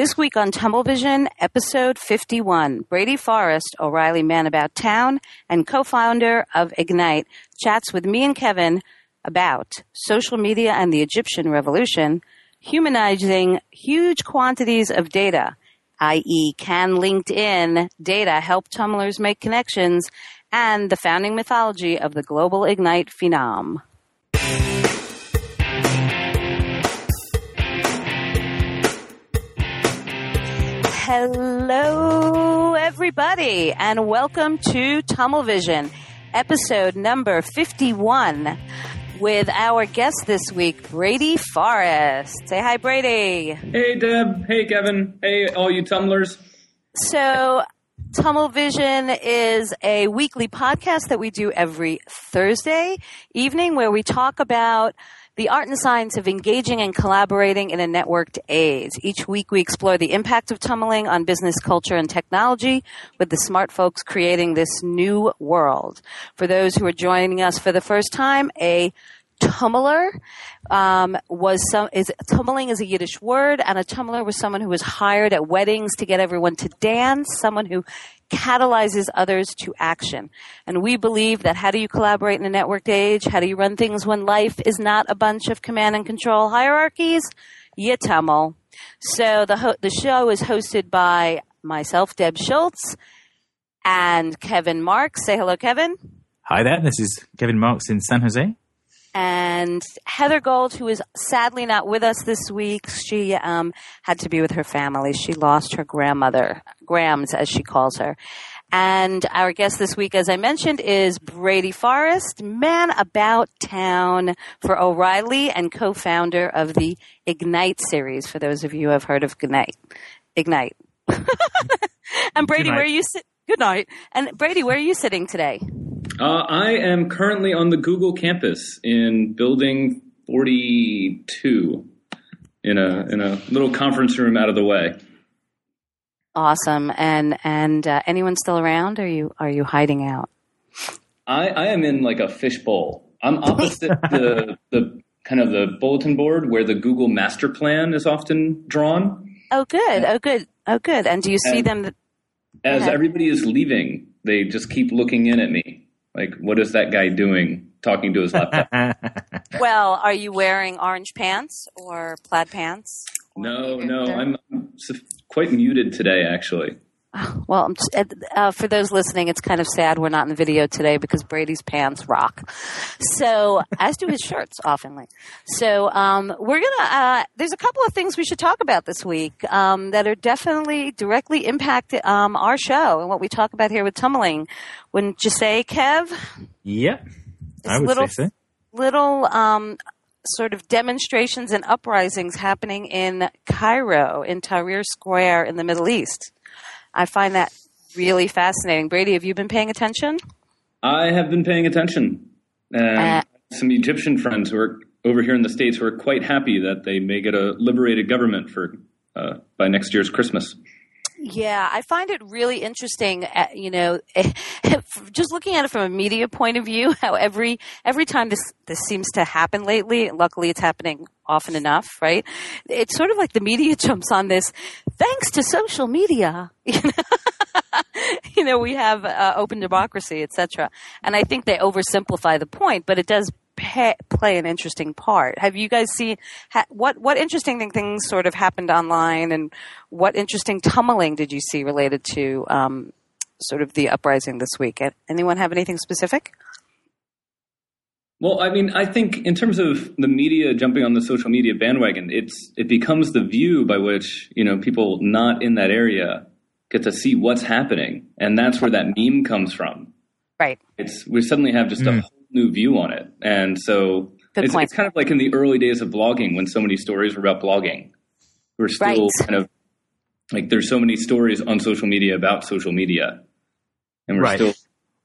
This week on TummelVision, episode 51, Brady Forrest, O'Reilly Man About Town, and co-founder of Ignite, chats with me and Kevin about social media and the Egyptian revolution, humanizing huge quantities of data, i.e. can LinkedIn data help tummlers make connections, and the founding mythology of the global Ignite phenom. Hello, everybody, and welcome to TummelVision, episode number 51, with our guest this week, Brady Forrest. Say hi, Brady. Hey, Deb. Hey, Kevin. Hey, all you tummlers. So, Tumblevision is a weekly podcast that we do every Thursday evening where we talk about the art and science of engaging and collaborating in a networked age. Each week we explore the impact of tumbling on business culture and technology with the smart folks creating this new world. For those who are joining us for the first time, a tummler um, was some is tummeling is a Yiddish word, and a tummler was someone who was hired at weddings to get everyone to dance, someone who catalyzes others to action. And we believe that how do you collaborate in a networked age? How do you run things when life is not a bunch of command and control hierarchies? You tumble. So the ho- the show is hosted by myself, Deb Schultz, and Kevin Marks. Say hello, Kevin. Hi there, this is Kevin Marks in San Jose. And Heather Gold, who is sadly not with us this week, she um, had to be with her family. She lost her grandmother, Grams, as she calls her. And our guest this week, as I mentioned, is Brady Forrest, man about town for O'Reilly and co-founder of the Ignite series. For those of you who have heard of Ignite, Ignite. and Brady, where are you sit? Good night. And Brady, where are you sitting today? Uh, I am currently on the Google campus in Building 42 in a in a little conference room out of the way. Awesome. And and uh, anyone still around? Or are you are you hiding out? I, I am in like a fishbowl. I'm opposite the the kind of the bulletin board where the Google master plan is often drawn. Oh, good. Oh, good. Oh, good. And do you see And them? As Okay. everybody is leaving, they just keep looking in at me. Like, what is that guy doing talking to his laptop? Well, are you wearing orange pants or plaid pants? Or no, no, I'm, I'm quite muted today, actually. Well, uh, for those listening, it's kind of sad we're not in the video today because Brady's pants rock. So, as do his shirts, oftenly. So, um, we're gonna. Uh, there's a couple of things we should talk about this week um, that are definitely directly impact um, our show and what we talk about here with tummeling. Wouldn't you say, Kev? yep, I would little- say so. little um, sort of demonstrations and uprisings happening in Cairo, in Tahrir Square in the Middle East. I find that really fascinating. Brady, have you been paying attention? I have been paying attention. And Uh, some Egyptian friends who are over here in the States who are quite happy that they may get a liberated government for uh, by next year's Christmas. Yeah, I find it really interesting. Uh, you know, just looking at it from a media point of view, how every every time this this seems to happen lately. Luckily, it's happening often enough, right? It's sort of like the media jumps on this thanks to social media. You know, we have uh, open democracy, etc. And I think they oversimplify the point, but it does. pa play an interesting part. Have you guys seen ha- what what interesting things sort of happened online, and what interesting tummeling did you see related to um, sort of the uprising this week? Anyone have anything specific? Well, I mean, I think in terms of the media jumping on the social media bandwagon, it's it becomes the view by which you know people not in that area get to see what's happening, and that's where that meme comes from. Right. It's we suddenly have just a Mm. whole new view on it, and so it's, it's kind of like in the early days of blogging when so many stories were about blogging. We're still Right. kind of like there's so many stories on social media about social media, and we're Right. still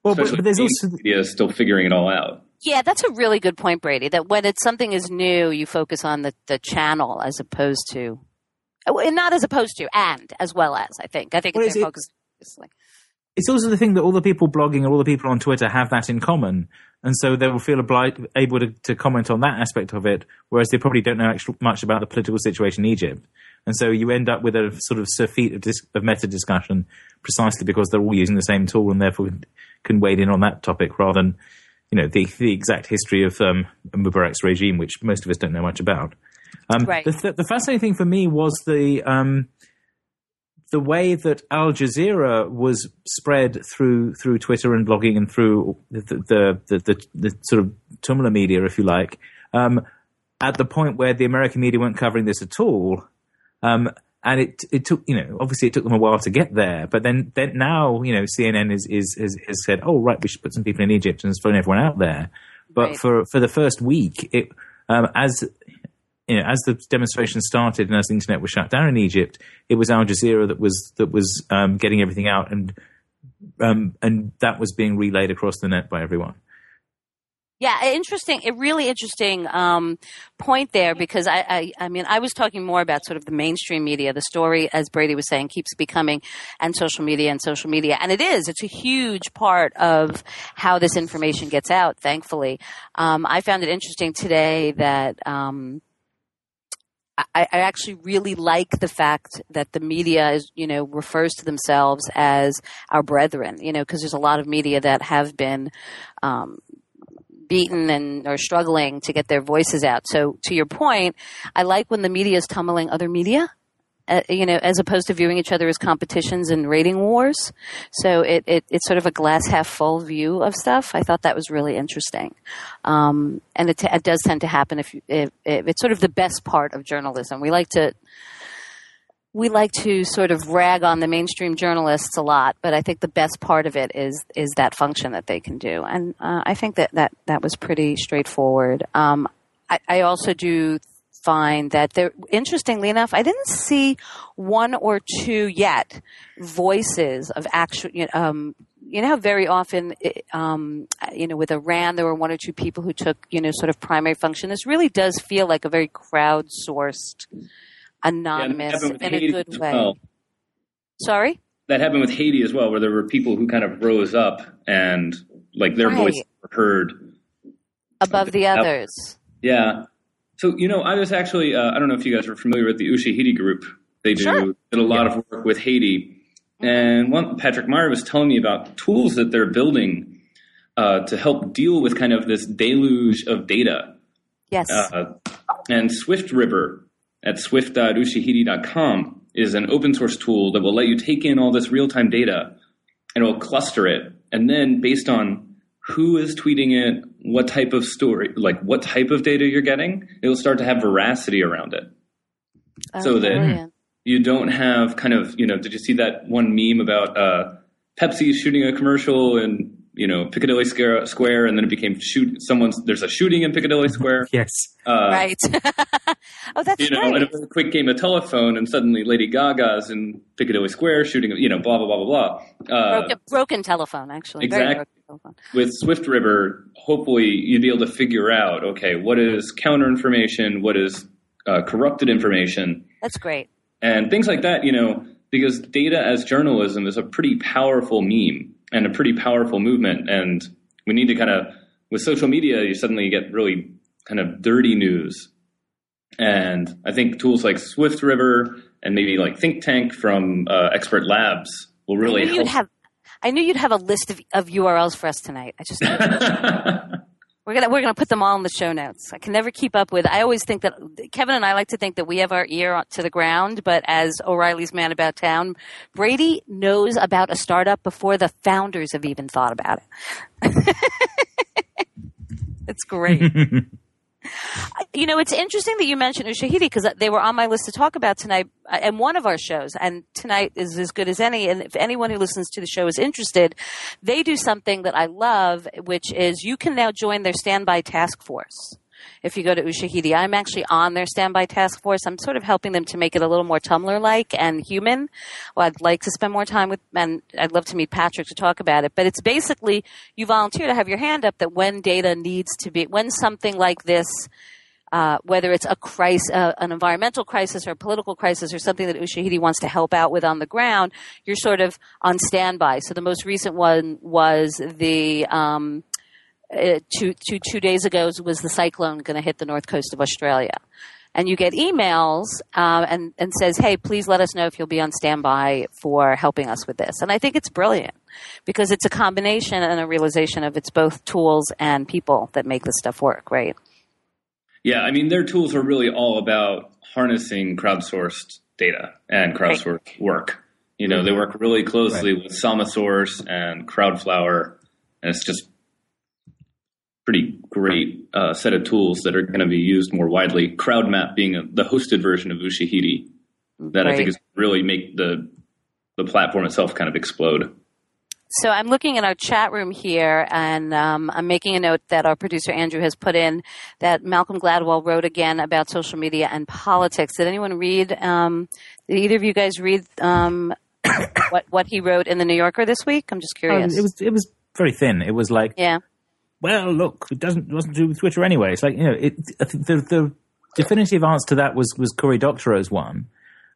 Well, but, especially but there's the also media is still figuring it all out. Yeah, that's a really good point, Brady. That when it's something is new, you focus on the, the channel as opposed to, oh, and not as opposed to, and as well as. I think. I think Well, it's is it- focused. like- it's also the thing that all the people blogging and all the people on Twitter have that in common, and so they will feel obliged, able to, to comment on that aspect of it, whereas they probably don't know actual, much about the political situation in Egypt. And so you end up with a sort of surfeit of, dis- of meta discussion precisely because they're all using the same tool and therefore can wade in on that topic rather than, you know, the, the exact history of um, Mubarak's regime, which most of us don't know much about. Um, Right. the, th- the fascinating thing for me was the um, the way that Al Jazeera was spread through through Twitter and blogging and through the the the, the, the sort of tumblr media, if you like, um, at the point where the American media weren't covering this at all. Um, and it it took you know obviously it took them a while to get there, but then then now you know CNN is is has, has said oh right we should put some people in Egypt and thrown everyone out there, but Right. for for the first week it um, as you know, as the demonstration started and as the internet was shut down in Egypt, it was Al Jazeera that was that was um, getting everything out, and um, and that was being relayed across the net by everyone. Yeah, interesting. A really interesting um, point there because I, I, I mean, I was talking more about sort of the mainstream media. The story, as Brady was saying, keeps becoming, and social media and social media, and it is. It's a huge part of how this information gets out. Thankfully, um, I found it interesting today that. Um, I, I actually really like the fact that the media is, you know, refers to themselves as our brethren, you know, because there's a lot of media that have been um, beaten and are struggling to get their voices out. So to your point, I like when the media is tummeling other media. Uh, you know, as opposed to viewing each other as competitions and rating wars. So it, it, it's sort of a glass half full view of stuff. I thought that was really interesting. Um, and it, t- it does tend to happen if, you- if, if it's sort of the best part of journalism. We like to, we like to sort of rag on the mainstream journalists a lot, but I think the best part of it is is that function that they can do, and uh, I think that that that was pretty straightforward. Um, I, I also do find that there, interestingly enough, I didn't see one or two yet voices of actual. You know, um, you know very often, it, um, you know, with Iran, there were one or two people who took, you know, sort of primary function. This really does feel like a very crowdsourced, anonymous, with in a good way. well. Sorry. That happened with Haiti as well, where there were people who kind of rose up and like their Right. voice were heard. above the others. Yeah. So you know, I was actually uh, I don't know if you guys are familiar with the Ushahidi group. They do Sure. did a lot of work with Haiti, and one Patrick Meier was telling me about tools that they're building uh, to help deal with kind of this deluge of data. Yes. Uh, and Swift River at swift.ushahidi.com is an open source tool that will let you take in all this real time data and it will cluster it. And then based on who is tweeting it, what type of story, like what type of data you're getting, it will start to have veracity around it. Oh, so that- brilliant. You don't have kind of, you know, did you see that one meme about uh, Pepsi shooting a commercial in, you know, Piccadilly Square, Square and then it became shoot, someone's, there's a shooting in Piccadilly Square. Yes. Uh, right. oh, that's you know, right. and a quick game of telephone, and suddenly Lady Gaga's in Piccadilly Square shooting, you know, blah blah blah blah blah. Uh, broken, broken telephone, actually. Very exactly. broken telephone. with Swift River, hopefully you'd be able to figure out, okay, what is counter information, what is uh, corrupted information, That's great. and things like that. You know, because data as journalism is a pretty powerful meme and a pretty powerful movement, and we need to kind of with social media, you suddenly get really kind of dirty news. And I think tools like Swift River and maybe like Think Tank from uh, Expert Labs will really I knew help. you'd have. I knew you'd have a list of, of URLs for us tonight. I just we're gonna we're gonna put them all in the show notes. I can never keep up with. I always think that Kevin and I like to think that we have our ear to the ground, but as O'Reilly's man about town, Brady knows about a startup before the founders have even thought about it. it's great. You know, it's interesting that you mentioned Ushahidi because they were on my list to talk about tonight uh, and one of our shows. And tonight is as good as any. And if anyone who listens to the show is interested, they do something that I love, which is you can now join their standby task force. If you go to Ushahidi, I'm actually on their standby task force. I'm sort of helping them to make it a little more Tumblr like and human. Well, I'd like to spend more time with, and I'd love to meet Patrick to talk about it. But it's basically you volunteer to have your hand up that when data needs to be, when something like this uh, whether it's a crisis, uh, an environmental crisis or a political crisis or something that Ushahidi wants to help out with on the ground, you're sort of on standby. So the most recent one was the um, uh, two, two, two days ago was the cyclone going to hit the north coast of Australia. and you get emails um, and and says, "Hey, please let us know if you'll be on standby for helping us with this." And I think it's brilliant because it's a combination and a realization of it's both tools and people that make this stuff work, right? Yeah, I mean, their tools are really all about harnessing crowdsourced data and crowdsourced right. work. You know, they work really closely right. with Samasource and Crowdflower, and it's just pretty great uh, set of tools that are going to be used more widely. CrowdMap being a, the hosted version of Ushahidi, that right. I think is really make the the platform itself kind of explode. So I'm looking in our chat room here, and um, I'm making a note that our producer Andrew has put in that Malcolm Gladwell wrote again about social media and politics. Did anyone read? Um, did either of you guys read um, what what he wrote in the New Yorker this week? I'm just curious. Um, it was it was very thin. It was like yeah well, look, it doesn't wasn't to do with Twitter anyway. It's like you know, it, the, the definitive answer to that was was Cory Doctorow's one,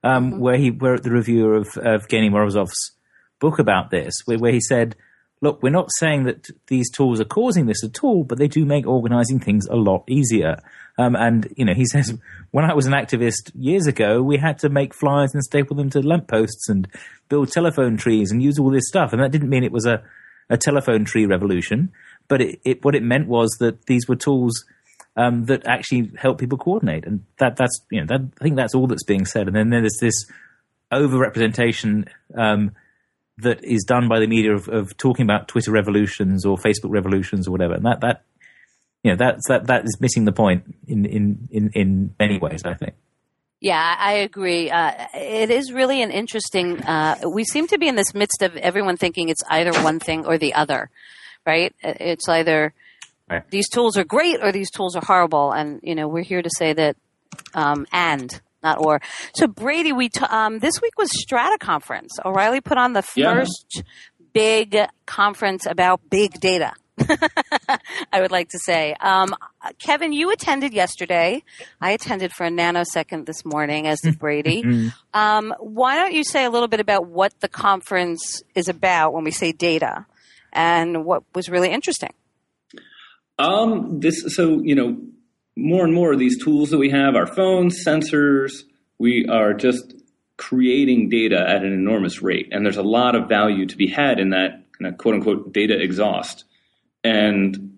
um, mm-hmm. where he wrote the reviewer of of Evgeny Morozov's book about this, where, where he said, "Look, we're not saying that these tools are causing this at all, but they do make organizing things a lot easier." Um, and you know, he says, "When I was an activist years ago, we had to make flyers and staple them to lampposts and build telephone trees and use all this stuff, and that didn't mean it was a a telephone tree revolution." But it, it, what it meant was that these were tools um, that actually help people coordinate, and that that's you know that, I think that's all that's being said. And then there's this overrepresentation um, that is done by the media of, of, talking about Twitter revolutions or Facebook revolutions or whatever, and that that you know that's that that is missing the point in in in, in many ways. I think. Yeah, I agree. Uh, it is really an interesting. Uh, we seem to be in this midst of everyone thinking it's either one thing or the other right? It's either right. these tools are great or these tools are horrible, and you know we're here to say that um, and not or. So Brady, we t- um, this week was Strata Conference. O'Reilly put on the first yeah. big conference about big data. I would like to say. Um, Kevin, you attended yesterday. I attended for a nanosecond this morning, as did Brady. Mm-hmm. um, why don't you say a little bit about what the conference is about when we say data? And what was really interesting? Um, this so you know more and more of these tools that we have, our phones, sensors, we are just creating data at an enormous rate, and there's a lot of value to be had in that kind of quote unquote data exhaust, and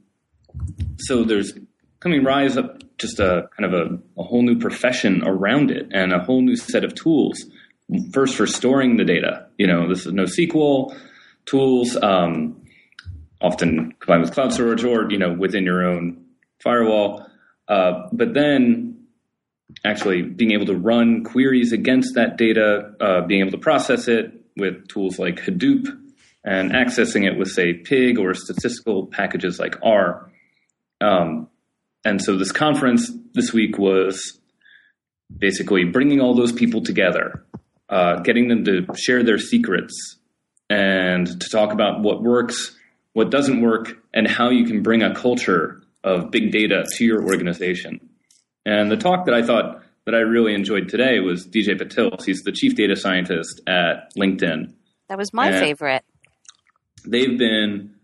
so there's coming rise up just a kind of a, a whole new profession around it and a whole new set of tools. First for storing the data, you know, this is NoSQL tools, um, often combined with cloud storage or you know within your own firewall. Uh, but then actually being able to run queries against that data, uh, being able to process it with tools like Hadoop, and accessing it with say Pig or statistical packages like R. Um, and so this conference this week was basically bringing all those people together, uh, getting them to share their secrets and to talk about what works what doesn't work, and how you can bring a culture of big data to your organization. And the talk that I thought that I really enjoyed today was DJ Patil. He's the chief data scientist at LinkedIn. That was my and favorite. They've been,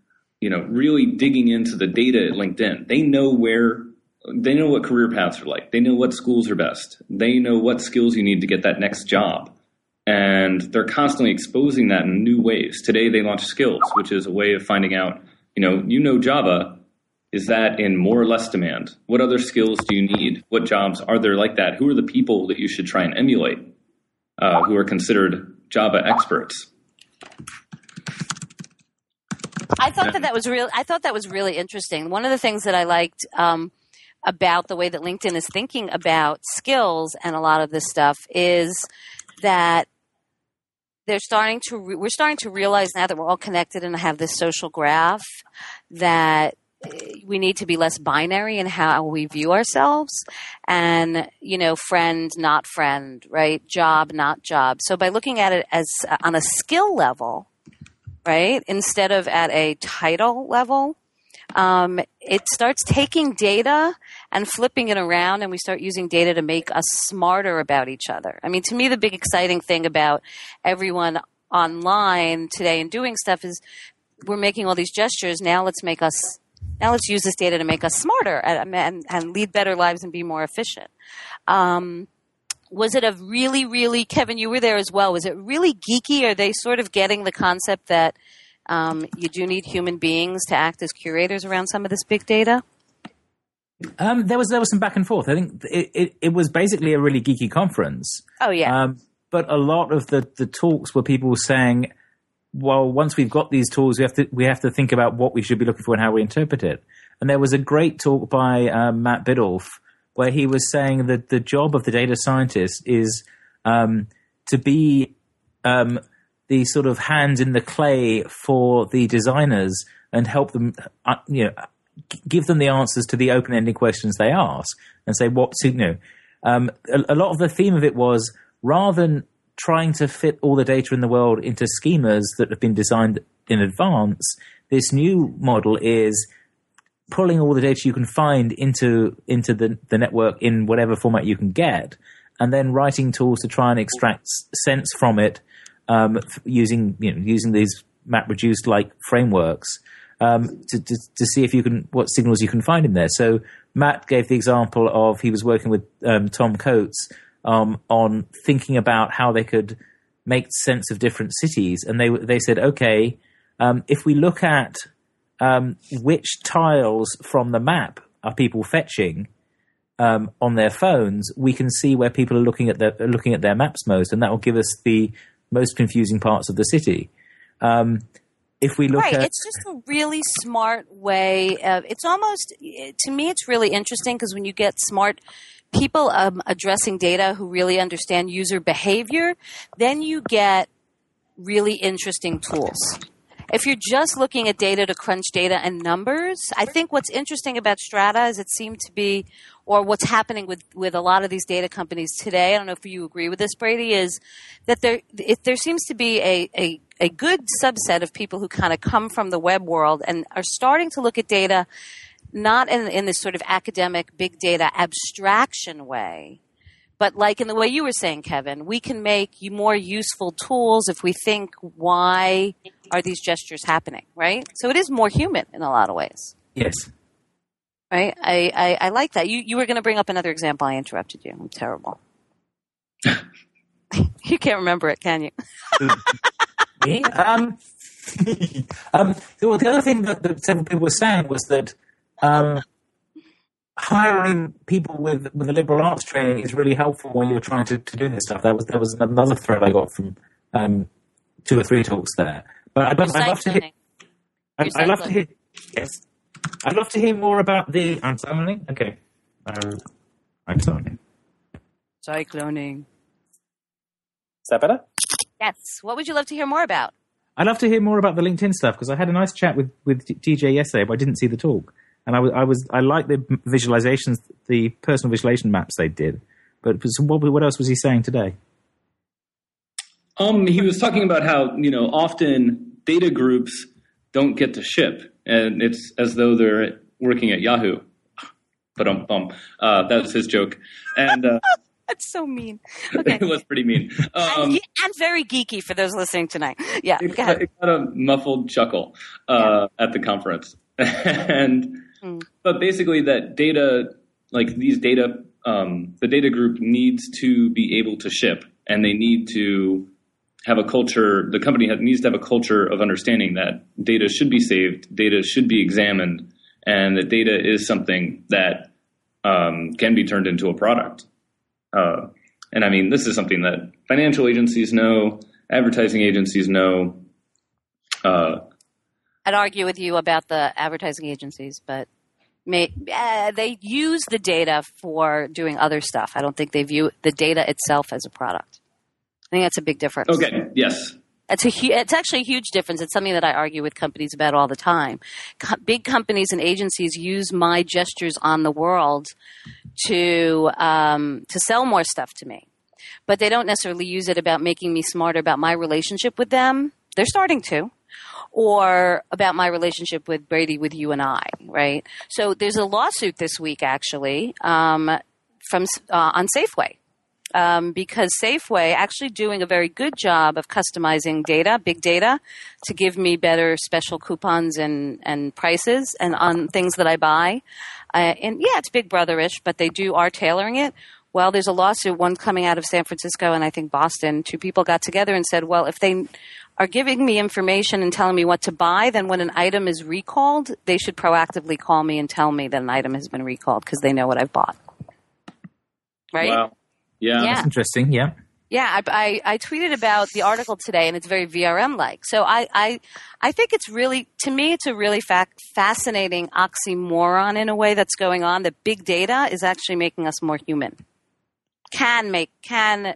you know, really digging into the data at LinkedIn. They know where they know what career paths are like. They know what schools are best. They know what skills you need to get that next job and they're constantly exposing that in new ways. Today they launched Skills, which is a way of finding out, you know, you know Java, is that in more or less demand? What other skills do you need? What jobs are there like that? Who are the people that you should try and emulate uh, who are considered Java experts? I thought that that was real. I thought that was really interesting. One of the things that I liked um, about the way that LinkedIn is thinking about skills and a lot of this stuff is that they're starting to re- we're starting to realize now that we're all connected and have this social graph that eh, we need to be less binary in how we view ourselves and you know friend not friend right? Job not job. So by looking at it as uh, on a skill level right instead of at a title level um, it starts taking data and flipping it around, and we start using data to make us smarter about each other. I mean, to me, the big exciting thing about everyone online today and doing stuff is we're making all these gestures. Now let's make us now let's use this data to make us smarter and, and, and lead better lives and be more efficient. Um, was it a really, really, Kevin, you were there as well. Was it really geeky? Are they sort of getting the concept that um, you do need human beings to act as curators around some of this big data? Um, there was there was some back and forth. I think it, it, it was basically a really geeky conference. Oh yeah. Um, but a lot of the, the talks were people saying, well, once we've got these tools, we have to we have to think about what we should be looking for and how we interpret it. And there was a great talk by um, Matt Biddulph where he was saying that the job of the data scientist is um, to be um, the sort of hand in the clay for the designers and help them, uh, you know, give them the answers to the open-ended questions they ask and say what you know. Um, a, a, lot of the theme of it was rather than trying to fit all the data in the world into schemas that have been designed in advance, this new model is pulling all the data you can find into into the, the network in whatever format you can get, and then writing tools to try and extract sense from it um, using you know using these map reduced like frameworks um, to, to, to see if you can what signals you can find in there. So Matt gave the example of he was working with um, Tom Coates um, on thinking about how they could make sense of different cities, and they they said, okay, um, if we look at um, which tiles from the map are people fetching um, on their phones, we can see where people are looking at their looking at their maps most, and that will give us the most confusing parts of the city. Um, if we look right, at it's just a really smart way. Of, it's almost to me, it's really interesting because when you get smart people um, addressing data who really understand user behavior, then you get really interesting tools if you're just looking at data to crunch data and numbers, I think what's interesting about Strata is it seemed to be, or what's happening with, with a lot of these data companies today, I don't know if you agree with this, Brady, is that there, it, there seems to be a, a, a good subset of people who kind of come from the web world and are starting to look at data not in, in this sort of academic big data abstraction way, but like in the way you were saying, Kevin, we can make more useful tools if we think why are these gestures happening, right? So it is more human in a lot of ways. Yes. Right? I, I, I like that. You, you were going to bring up another example. I interrupted you. I'm terrible. you can't remember it, can you? um, um, well, the other thing that, that several people were saying was that um, hiring people with with a liberal arts training is really helpful when you're trying to, to do this stuff. That was that was another thread I got from um, two or three talks there. But I'd love, I'd love to hear. I'd, I'd love to hear. Yes, I'd love to hear more about the cycloning. Okay, um, cycloning. Cycloning. Is that better? Yes. What would you love to hear more about? I'd love to hear more about the LinkedIn stuff because I had a nice chat with with DJ yesterday, but I didn't see the talk and I was I was I like the visualizations, the personal visualization maps they did. But what, what else was he saying today? Um, he was talking about how you know often data groups don't get to ship, and it's as though they're working at Yahoo. But um, um, uh, that's his joke, and. Uh, That's so mean. Okay. it was pretty mean. Um, and, and, very geeky for those listening tonight. Yeah. It, got, it got a muffled chuckle uh, yeah. at the conference. and Mm. But basically, that data, like these data, um, the data group needs to be able to ship, and they need to have a culture. The company has, needs to have a culture of understanding that data should be saved, data should be examined, and that data is something that um, can be turned into a product. Uh, and I mean, this is something that financial agencies know, advertising agencies know. Uh, I'd argue with you about the advertising agencies, but may, uh, they use the data for doing other stuff. I don't think they view the data itself as a product. I think that's a big difference. Okay. Yes. It's a it's actually a huge difference. It's something that I argue with companies about all the time. Co- big companies and agencies use my gestures on the world to um, to sell more stuff to me, but they don't necessarily use it about making me smarter about my relationship with them. They're starting to or about my relationship with Brady, with you and I, right? So there's a lawsuit this week actually um, from uh, on Safeway. Um, because Safeway actually doing a very good job of customizing data, big data, to give me better special coupons and, and prices and on things that I buy. Uh, and yeah, it's Big Brotherish, but they do are tailoring it. Well, there's a lawsuit, one coming out of San Francisco and I think Boston. Two people got together and said, well, if they are giving me information and telling me what to buy, then when an item is recalled, they should proactively call me and tell me that an item has been recalled because they know what I've bought. Right? Wow. Yeah. Yeah. That's interesting. Yeah. Yeah, I, I, I tweeted about the article today, and it's very VRM like. So I, I I think it's really to me it's a really fa- fascinating oxymoron in a way that's going on. That big data is actually making us more human. Can make can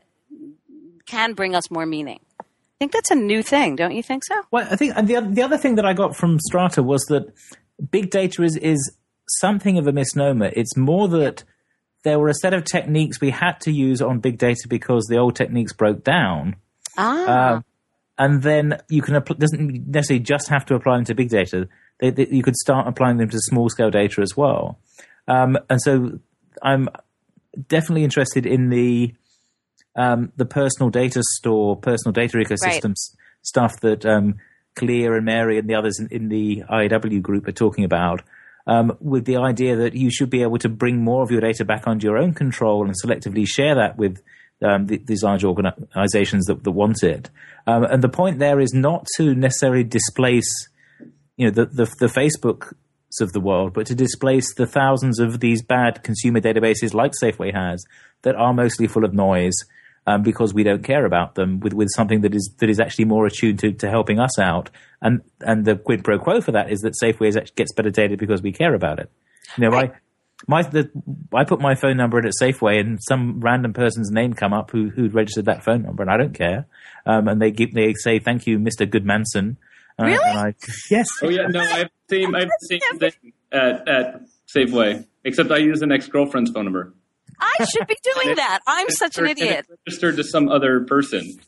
can bring us more meaning. I think that's a new thing, don't you think so? Well, I think and the the other thing that I got from Strata was that big data is is something of a misnomer. It's more that there were a set of techniques we had to use on big data because the old techniques broke down. Ah, Um, and then you can apply, doesn't necessarily just have to apply them to big data. They, they, you could start applying them to small scale data as well. Um, and so I'm definitely interested in the um, the personal data store, personal data ecosystems stuff that um, Kaliya and Mary and the others in, in the IIW group are talking about. Um, with the idea that you should be able to bring more of your data back under your own control and selectively share that with um, th- these large organizations that, that want it. Um, and the point there is not to necessarily displace, you know, the, the, the Facebooks of the world, but to displace the thousands of these bad consumer databases like Safeway has that are mostly full of noise um, because we don't care about them with, with something that is that is actually more attuned to, to helping us out. And and the quid pro quo for that is that Safeway gets better data because we care about it. You know, Right. I my the, I put my phone number in at Safeway and some random person's name come up who who registered that phone number and I don't care. Um, and they give they say thank you, Mr. Goodmanson. Uh, Really? And I, yes. Oh yeah, no, I have seen same. I have the same at at Safeway, except I use an ex girlfriend's phone number. I should be doing that. I'm such an idiot. Registered to some other person.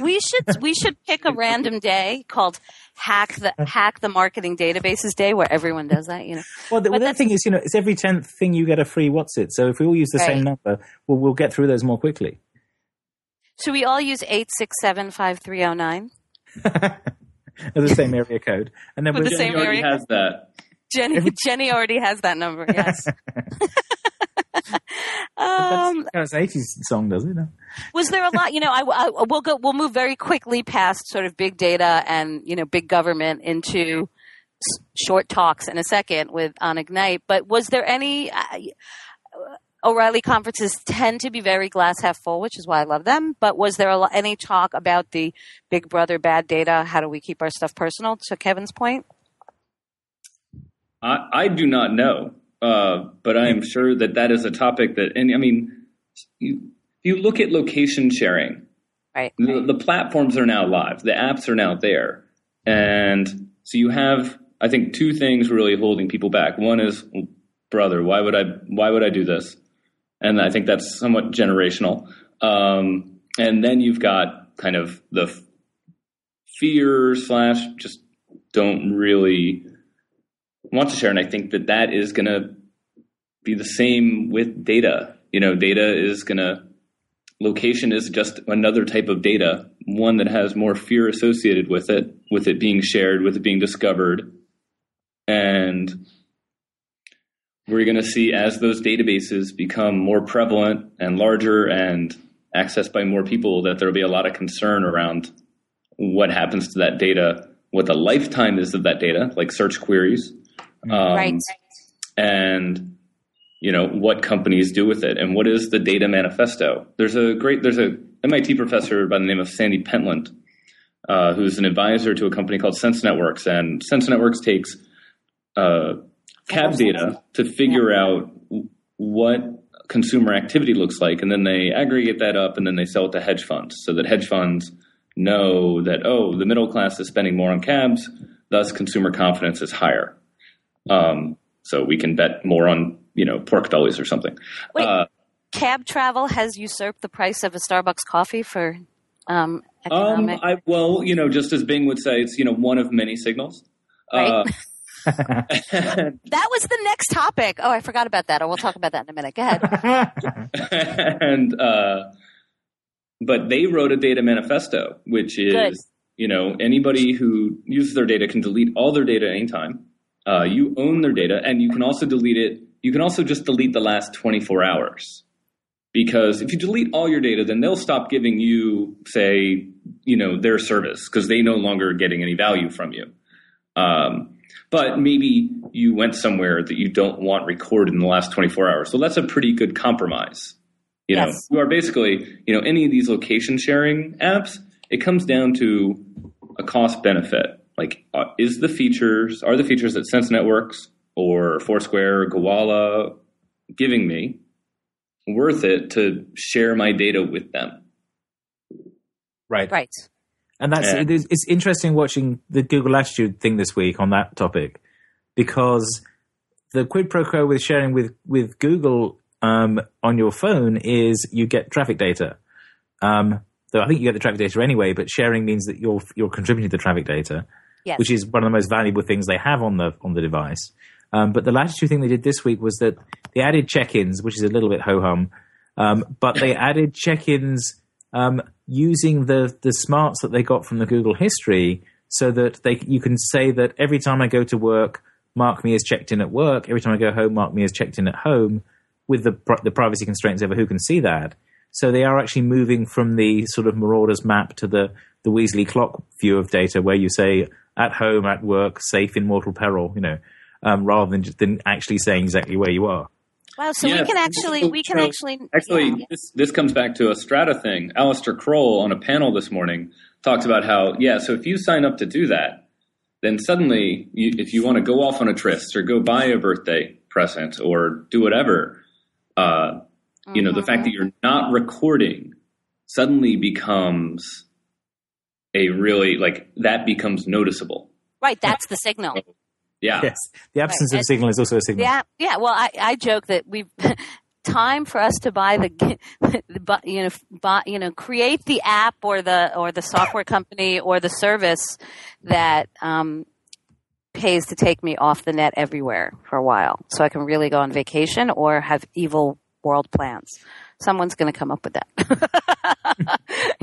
We should we should pick a random day called hack the hack the marketing databases day where everyone does that. You know, Well, the, But well, the thing is, you know, it's every tenth thing you get a free what's it. So if we all use the Right. same number, we'll, we'll get through those more quickly. should we all use eight six seven five three zero nine? The same area code, and then With we'll the Jenny same already area. has that. Jenny Jenny already has that number. Yes. um, That's an eighties song, does it? No? was there a lot? You know, I, I we'll go. We'll move very quickly past sort of big data and you know big government into short talks in a second with on Ignite. But was there any? Uh, O'Reilly conferences tend to be very glass half full, which is why I love them. But was there a, any talk about the Big Brother bad data? How do we keep our stuff personal? To Kevin's point, I, I do not know, uh, but I am sure that that is a topic that, and I mean, you, if you look at location sharing, right? the, the platforms are now live, the apps are now there, and so you have, I think, two things really holding people back. One is, brother, why would I, why would I do this? And I think that's somewhat generational. Um, and then you've got kind of the fear slash just don't really want to share. And I think that that is going to be the same with data. You know, data is going to, location is just another type of data, one that has more fear associated with it, with it being shared, with it being discovered. And we're going to see as those databases become more prevalent and larger and accessed by more people that there'll be a lot of concern around what happens to that data, what the lifetime is of that data, like search queries, um, Right. and you know what companies do with it, and what is the data manifesto. There's a great there's a MIT professor by the name of Sandy Pentland, uh, who's an advisor to a company called Sense Networks, and Sense Networks takes uh, cab data to figure out what consumer activity looks like, and then they aggregate that up, and then they sell it to hedge funds, so that hedge funds know that oh, the middle class is spending more on cabs, thus consumer confidence is higher. Um, so we can bet more on you know pork bellies or something. Wait. Uh, Cab travel has usurped the price of a Starbucks coffee for um, um, economic. I, well, you know, just as Bing would say, it's you know one of many signals. Uh, Right. that was the next topic. Oh, I forgot about that. Or we'll talk about that in a minute. Go ahead. and uh, but they wrote a data manifesto, which is Good. you know anybody who uses their data can delete all their data anytime. Uh, you own their data, and you can also delete it. You can also just delete the last 24 hours. Because if you delete all your data, then they'll stop giving you, say, you know, their service because they no longer are getting any value from you. Um, but maybe you went somewhere that you don't want recorded in the last 24 hours. So that's a pretty good compromise. You know, Yes. you are basically, you know, any of these location sharing apps, it comes down to a cost benefit. Like, uh, is the features, are the features that Sense Networks or Foursquare or Gowalla giving me worth it to share my data with them? right. right. And that's Yeah. it is, it's interesting watching the Google Latitude thing this week on that topic because the quid pro quo with sharing with with Google um, on your phone is you get traffic data. Um, though I think you get the traffic data anyway, but sharing means that you're you're contributing to the traffic data, Yes. which is one of the most valuable things they have on the on the device. Um, but the Latitude thing they did this week was that they added check-ins, which is a little bit ho hum, um, but they added check-ins um, using the the smarts that they got from the Google history, so that they you can say that every time I go to work, mark me as checked in at work. Every time I go home, mark me as checked in at home, with the the privacy constraints over who can see that. So they are actually moving from the sort of Marauders map to the the Weasley clock view of data, where you say at home, at work, safe in mortal peril, you know, um, rather than just than actually saying exactly where you are. Wow. So we can actually, we can So, actually, Actually, yeah. this, this comes back to a Strata thing. Alistair Croll on a panel this morning talked about how, yeah, so if you sign up to do that, then suddenly, you, if you want to go off on a tryst or go buy a birthday present or do whatever, uh, you know, the fact that you're not recording suddenly becomes a really, like, that becomes noticeable. right. That's the signal. Yeah. Yes, the absence Right. of signal is also a signal. Yeah, yeah. Well, I, I joke that we've time for us to buy the, the you know, buy, you know, create the app or the or the software company or the service that um, pays to take me off the net everywhere for a while, so I can really go on vacation or have evil world plans. Someone's going to come up with that,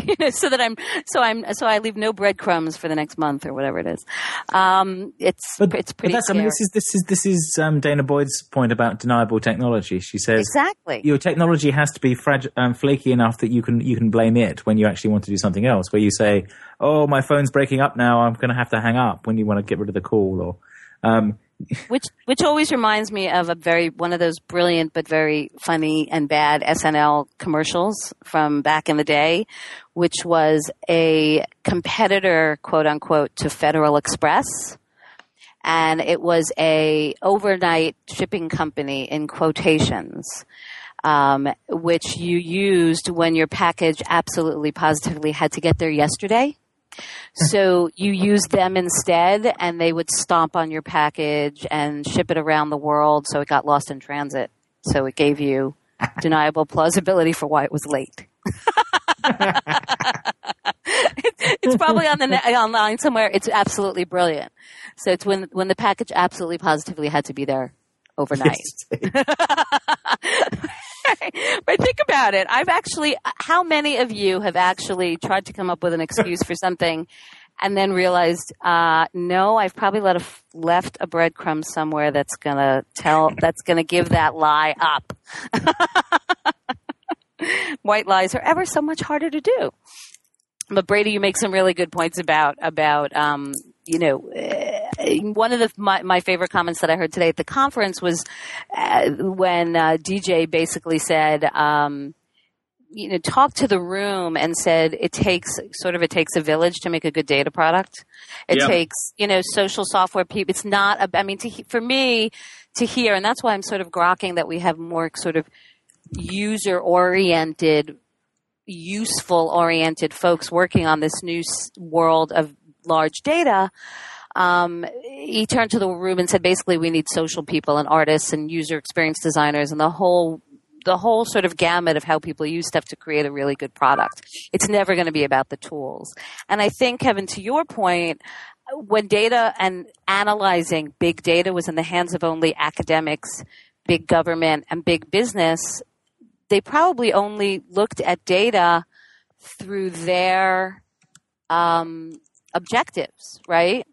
you know, so that I'm so I'm so I leave no breadcrumbs for the next month or whatever it is. Um, it's But, it's but pretty. that's, I mean, this is this is this is um, danah boyd's point about deniable technology. She says exactly. your technology has to be fragile, um, flaky enough that you can you can blame it when you actually want to do something else. Where you say, "Oh, my phone's breaking up now. I'm going to have to hang up." When you want to get rid of the call, or um, which which always reminds me of a very one of those brilliant but very funny and bad SNL commercials from back in the day, which was a competitor, quote unquote, to Federal Express. And it was a overnight shipping company in quotations, um, which you used when your package absolutely positively had to get there yesterday. So you used them instead, and they would stomp on your package and ship it around the world, so it got lost in transit. So it gave you deniable plausibility for why it was late. it's probably on the net, online somewhere. It's absolutely brilliant. So it's when when the package absolutely positively had to be there overnight. but think about it. I've actually, how many of you have actually tried to come up with an excuse for something and then realized, uh, no, I've probably let a, left a breadcrumb somewhere that's gonna tell, that's gonna give that lie up. White lies are ever so much harder to do. But Brady, you make some really good points about, about, um, you know, uh, one of the my, my favorite comments that I heard today at the conference was uh, when uh, DJ basically said, um, you know, talked to the room and said it takes sort of it takes a village to make a good data product. It Yeah. takes you know social software people. It's not. A, I mean, to, for me to hear, and that's why I'm sort of grokking that we have more sort of user oriented useful oriented folks working on this new world of large data um, he turned to the room and said basically we need social people and artists and user experience designers and the whole the whole sort of gamut of how people use stuff to create a really good product. It's never going to be about the tools. And I think, Kevin, to your point, when data and analyzing big data was in the hands of only academics, big government, and big business, they probably only looked at data through their um, objectives, right?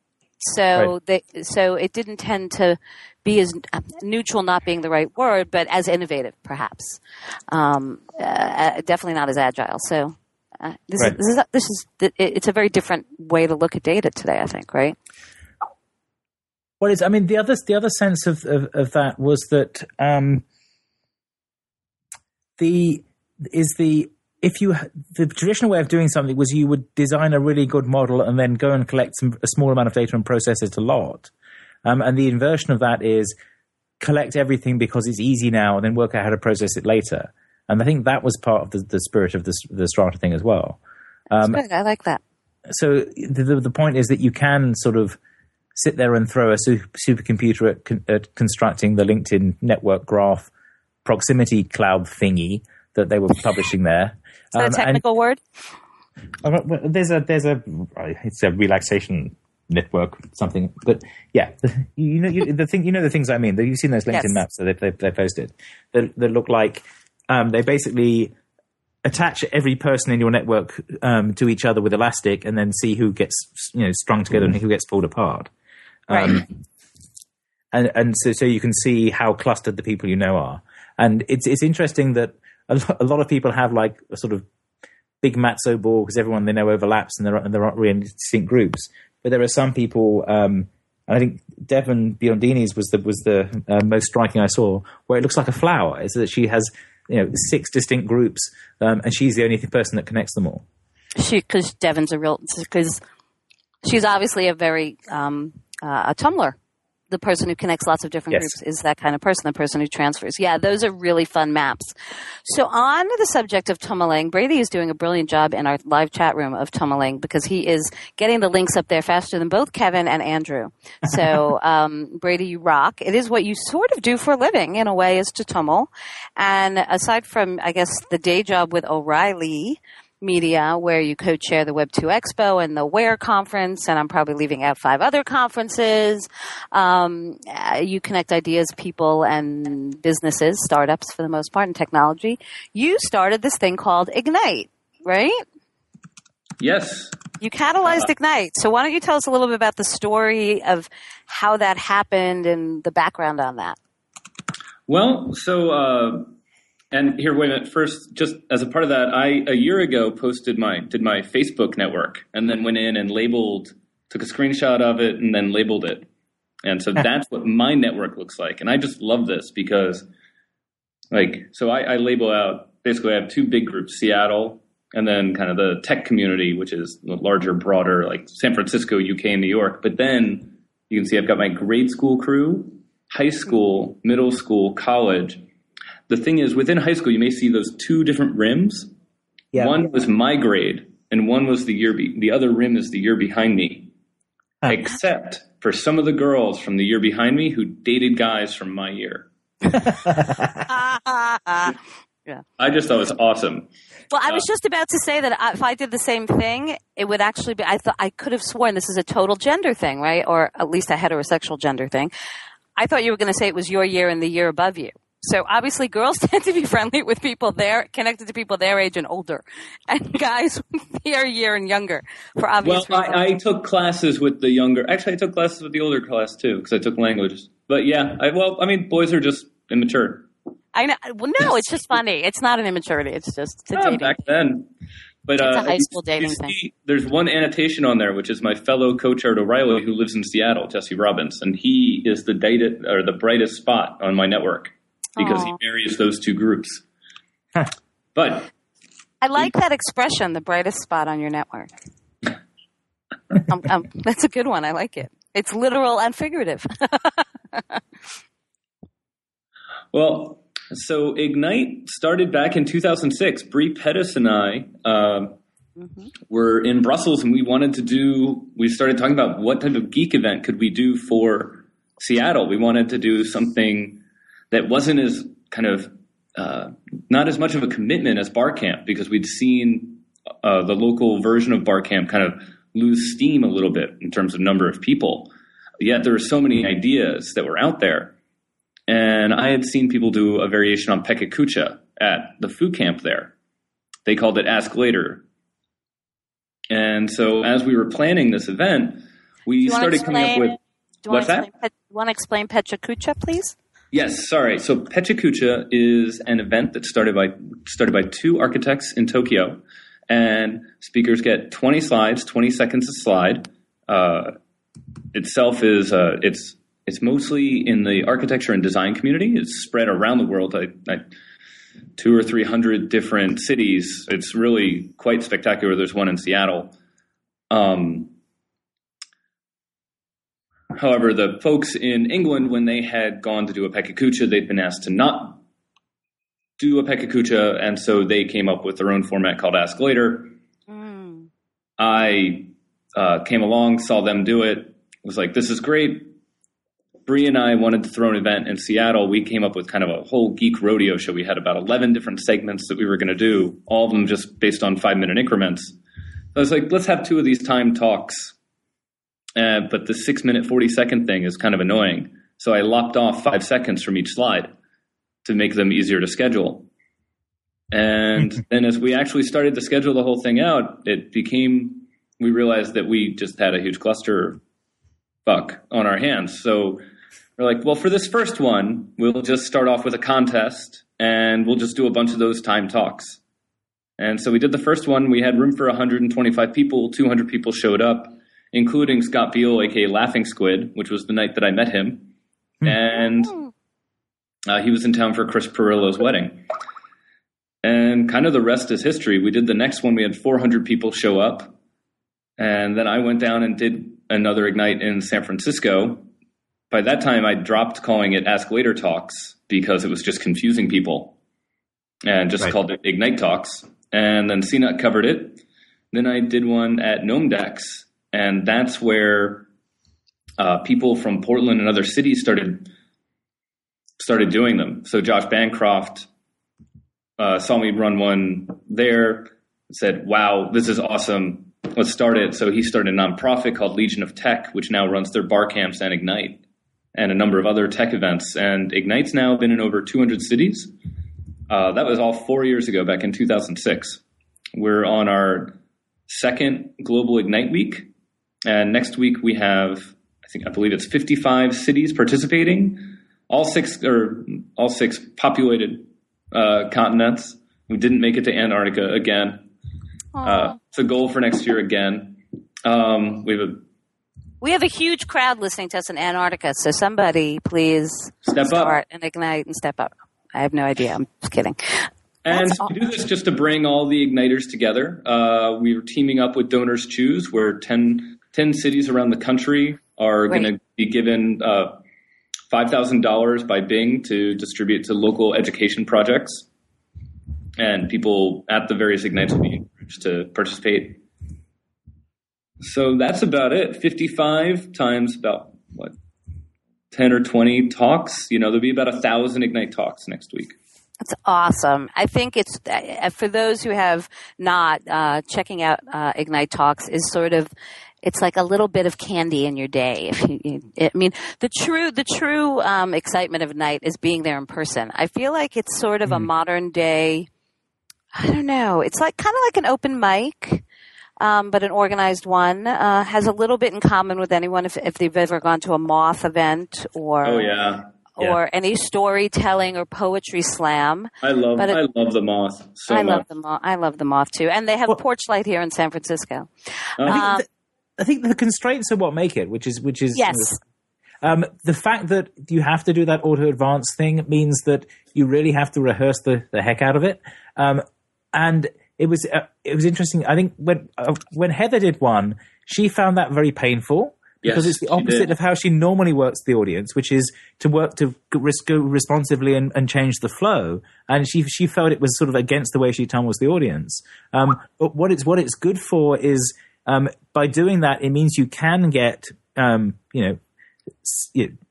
So right. they, so it didn't tend to be as neutral, not being the right word, but as innovative, perhaps. Um, uh, definitely not as agile. So uh, this, right. is, this is this is it's a very different way to look at data today. I think, right? Well, it's, I mean, the other the other sense of of, of that was that um, the is the if you the traditional way of doing something was you would design a really good model and then go and collect some, a small amount of data and process it a lot. Um, and the inversion of that is collect everything because it's easy now and then work out how to process it later. And I think that was part of the, the spirit of the, the strata thing as well. Um, I like that. So the, the point is that you can sort of sit there and throw a super, supercomputer at, con, at constructing the LinkedIn network graph proximity cloud thingy that they were publishing there. Is that um, a technical word? There's a there's a it's a relaxation network something, but yeah, you know you, the thing you know the things I mean. You've seen those LinkedIn yes. maps that they, they, they posted that, that look like um, they basically attach every person in your network um, to each other with elastic, and then see who gets you know strung together and who gets pulled apart. Right. Um, and and so so you can see how clustered the people you know are. And it's it's interesting that a, lo- a lot of people have like a sort of big matzo ball because everyone they know overlaps and there are, and aren't really distinct groups. But there are some people, um, and I think Devon Biondini's was the was the uh, most striking I saw, where it looks like a flower. Is that she has you know six distinct groups, um, and she's the only person that connects them all. She because Devon's a real because she's obviously a very um, uh, a tummler the person who connects lots of different yes. groups is that kind of person, the person who transfers. Yeah, those are really fun maps. So on the subject of tummeling, Brady is doing a brilliant job in our live chat room of tummeling because he is getting the links up there faster than both Kevin and Andrew. So, um, Brady, you rock. It is what you sort of do for a living in a way is to tumble. And aside from, I guess, the day job with O'Reilly, media where you co-chair the Web2 Expo and the WHERE conference, and I'm probably leaving out five other conferences. Um, uh, you connect ideas, people, and businesses, startups for the most part, and technology. You started this thing called Ignite, right? Yes. You catalyzed uh, Ignite. So why don't you tell us a little bit about the story of how that happened and the background on that? Well, so uh, and here, wait a minute. First, just as a part of that, I a year ago posted my did my Facebook network, and then went in and labeled, took a screenshot of it, and then labeled it. And so that's what my network looks like. And I just love this because, like, so I, I label out basically I have two big groups: Seattle, and then kind of the tech community, which is the larger, broader, like San Francisco, UK, and New York. But then you can see I've got my grade school crew, high school, middle school, college the thing is, within high school, you may see those two different rims. Yeah. One was my grade, and one was the year. Be- the other rim is the year behind me. Except for some of the girls from the year behind me who dated guys from my year. yeah. I just thought it was awesome. Well, I was uh, just about to say that if I did the same thing, it would actually be. I thought I could have sworn this is a total gender thing, right? Or at least a heterosexual gender thing. I thought you were going to say it was your year and the year above you. So obviously girls tend to be friendly with people there, connected to people their age and older, and guys their year and younger for obvious well, reasons. I, I, took classes with the younger. Actually, I took classes with the older class too because I took languages. But yeah, I, well, I mean, boys are just immature. I know. Well, no, it's just funny. It's not an immaturity. It's just it's yeah, back then. But it's uh, a high school dating see, thing. There's one annotation on there, which is my fellow coach Art O'Reilly, who lives in Seattle, Jesse Robbins, and he is the data or the brightest spot on my network because Aww. he marries those two groups. but I like that expression, the brightest spot on your network. um, um, that's a good one. I like it. It's literal and figurative. well, so Ignite started back in 2006. Bre Pettis and I uh, mm-hmm. were in Brussels, and we wanted to do. We started talking about what type of geek event could we do for Seattle. We wanted to do something that wasn't as kind of uh, not as much of a commitment as Barcamp because we'd seen uh, the local version of Barcamp kind of lose steam a little bit in terms of number of people. Yet there were so many ideas that were out there. And I had seen people do a variation on Pecha Kucha at the Foo Camp there. They called it Ask Later. And so as we were planning this event, we started coming up with. Do you What's want to that? explain, want to explain Pechakucha, please? Yes, sorry. So Pecha Kucha is an event that started by started by two architects in Tokyo, and speakers get 20 slides, 20 seconds a slide. Uh, itself is uh, it's it's mostly in the architecture and design community. It's spread around the world. I, I, two or three hundred different cities. It's really quite spectacular. There's one in Seattle. Um, However, the folks in England, when they had gone to do a Pecha Kucha, they'd been asked to not do a Pecha Kucha, and so they came up with their own format called Ask Later. Mm. I uh, came along, saw them do it, was like, this is great. Bre and I wanted to throw an event in Seattle. We came up with kind of a whole geek rodeo show. We had about 11 different segments that we were going to do, all of them just based on five minute increments. I was like, let's have two of these time talks uh, but the six minute, 40 second thing is kind of annoying. So I lopped off five seconds from each slide to make them easier to schedule. And then as we actually started to schedule the whole thing out, it became, we realized that we just had a huge cluster fuck on our hands. So we're like, well, for this first one, we'll just start off with a contest and we'll just do a bunch of those time talks. And so we did the first one. We had room for 125 people. 200 people showed up including Scott Beale, aka Laughing Squid, which was the night that I met him, and uh, he was in town for Chris Pirillo's wedding. And kind of the rest is history. We did the next one. We had 400 people show up, and then I went down and did another Ignite in San Francisco. By that time, I dropped calling it Ask Later Talks because it was just confusing people, and just Right. called it Ignite Talks. And then CNET covered it. Then I did one at Gnomedex, and that's where uh, people from Portland and other cities started started doing them. So Josh Bancroft uh, saw me run one there, said, "Wow, this is awesome! Let's start it." So he started a nonprofit called Legion of Tech, which now runs their bar camps and Ignite, and a number of other tech events. And Ignite's now been in over 200 cities. Uh, that was all four years ago, back in 2006. We're on our second Global Ignite Week, and next week we have, I think, I believe it's 55 cities participating, all six or all six populated uh, continents. We didn't make it to Antarctica again. Uh, it's a goal for next year again. Um, we have a we have a huge crowd listening to us in Antarctica, so somebody please step up. and ignite and step up. I have no idea. I'm just kidding. And That's we do this just to bring all the igniters together. Uh, we are teaming up with Donors Choose, where 10, 10 cities around the country are going to be given uh, $5,000 by Bing to distribute to local education projects. And people at the various ignites will be encouraged to participate. So that's about it. 55 times about, what, 10 or 20 talks. You know, there'll be about a thousand Ignite talks next week. That's awesome. I think it's uh, for those who have not uh, checking out uh, Ignite Talks is sort of it's like a little bit of candy in your day. If you, I mean, the true the true um, excitement of night is being there in person. I feel like it's sort of a modern day. I don't know. It's like kind of like an open mic. Um, but an organized one uh, has a little bit in common with anyone if, if they've ever gone to a moth event or Oh, yeah. or any storytelling or poetry slam. I love it- I love the moth so I much. love the moth. I love the moth too, and they have Well- porch light here in San Francisco. Um, I think the constraints are what make it, which is which is Yes, Um, the fact that you have to do that auto advance thing means that you really have to rehearse the, the heck out of it. Um, and it was uh, it was interesting. I think when uh, when Heather did one, she found that very painful because Yes, it's the opposite of how she normally works the audience, which is to work to g- go responsively and, and change the flow. And she she felt it was sort of against the way she tumbles the audience. Um, but what it's what it's good for is um, by doing that, it means you can get um, you know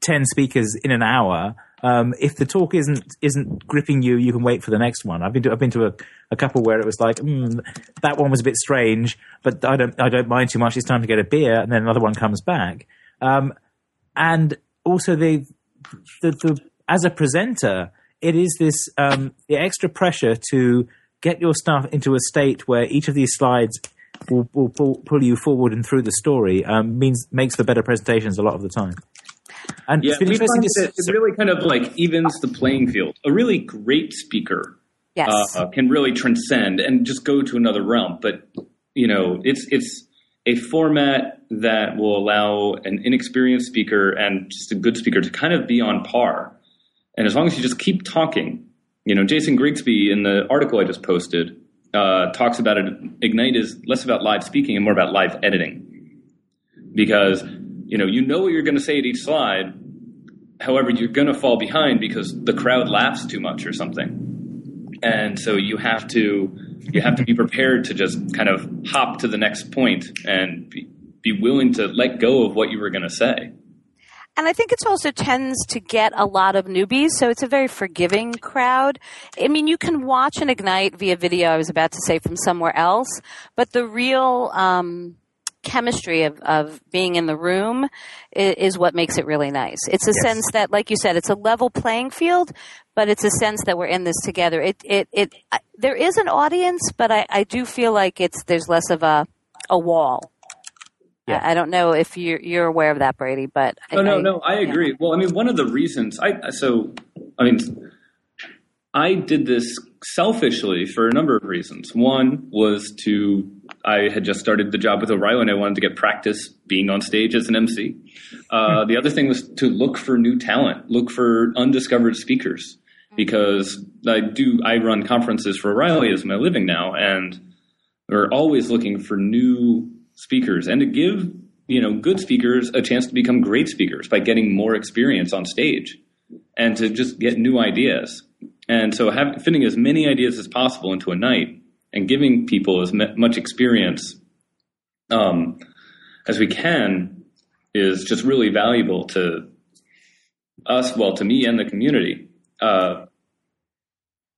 10 speakers in an hour Um, if the talk isn't isn't gripping you, you can wait for the next one. I've been to I've been to a, a couple where it was like mm, that one was a bit strange, but I don't I don't mind too much. It's time to get a beer, and then another one comes back. Um, and also the, the the as a presenter, it is this um, the extra pressure to get your stuff into a state where each of these slides will, will pull, pull you forward and through the story um, means makes for better presentations a lot of the time. And Yeah, it's been interesting find to it really kind of like evens the playing field. A really great speaker Yes. uh, can really transcend and just go to another realm. But you know, it's it's a format that will allow an inexperienced speaker and just a good speaker to kind of be on par. And as long as you just keep talking, you know, Jason Grigsby in the article I just posted uh, talks about it. Ignite is less about live speaking and more about live editing, because you know you know what you're going to say at each slide. However, you're going to fall behind because the crowd laughs too much or something, and so you have to you have to be prepared to just kind of hop to the next point and be, be willing to let go of what you were going to say. And I think it also tends to get a lot of newbies, so it's a very forgiving crowd. I mean, you can watch an Ignite via video, I was about to say, from somewhere else, but the real um, chemistry of, of being in the room is, is what makes it really nice. It's a Yes. sense that, like you said, it's a level playing field, but it's a sense that we're in this together. It, it, it, I, there is an audience, but I, I do feel like it's, there's less of a, a wall. Yeah. I, I don't know if you're, you're aware of that, Brady, but I- Oh no, I- no, I agree. Well, I mean, one of the reasons I so I mean, I did this selfishly for a number of reasons. One was to I had just started the job with O'Reilly, and I wanted to get practice being on stage as an MC. Uh, the other thing was to look for new talent, look for undiscovered speakers, because I do I run conferences for O'Reilly as my living now, and we're always looking for new speakers and to give you know good speakers a chance to become great speakers by getting more experience on stage and to just get new ideas and so having fitting as many ideas as possible into a night and giving people as mu- much experience um, as we can is just really valuable to us well to me and the community uh,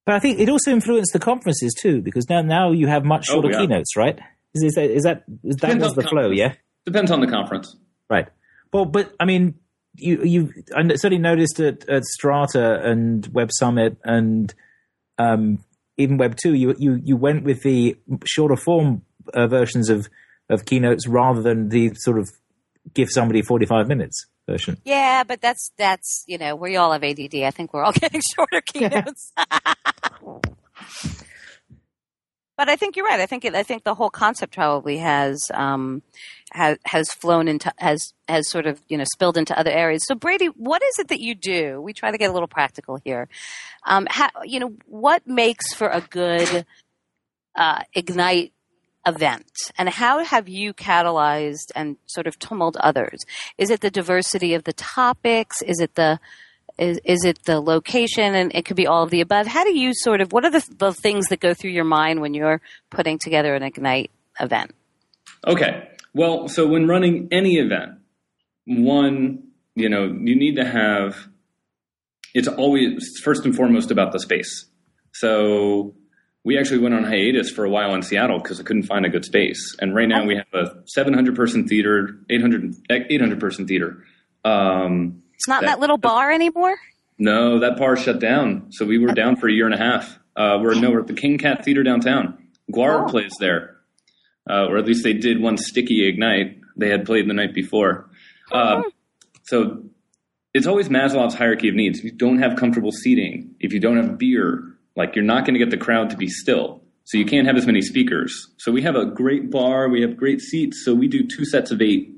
But I think it also influenced the conferences too, because now now you have much Oh, shorter yeah. keynotes, right? Is, is that is that is that Depends was on the the flow? Yeah, depends on the conference right. Well, but I mean, you you I certainly noticed at, at Strata and Web Summit and um, even Web Two, you you you went with the shorter form uh, versions of of keynotes rather than the sort of give somebody forty five minutes version. Yeah, but that's that's you know we all have ADD. I think we're all getting shorter keynotes. but I think you're right. I think it, I think the whole concept probably has um, has has flown into has has sort of you know spilled into other areas. So Brady, what is it that you do? We try to get a little practical here. Um, how, you know what makes for a good uh, ignite event and how have you catalyzed and sort of tumbled others is it the diversity of the topics is it the is, is it the location and it could be all of the above how do you sort of what are the, the things that go through your mind when you're putting together an ignite event Okay. Well, so when running any event, one, you know, you need to have, it's always first and foremost about the space. So we actually went on hiatus for a while in Seattle because I couldn't find a good space. And right now we have a 700 person theater, 800, 800 person theater. Um, it's not in That- that little bar anymore no, that bar shut down. So we were down for a year and a half. Uh, we're no, we're at the King Cat Theater downtown. Gwar Oh. plays there, uh, or at least they did one sticky ignite. They had played the night before. Uh, so it's always Maslow's hierarchy of needs. If you don't have comfortable seating, if you don't have beer, like you're not going to get the crowd to be still. So you can't have as many speakers. So we have a great bar, we have great seats. So we do two sets of eight,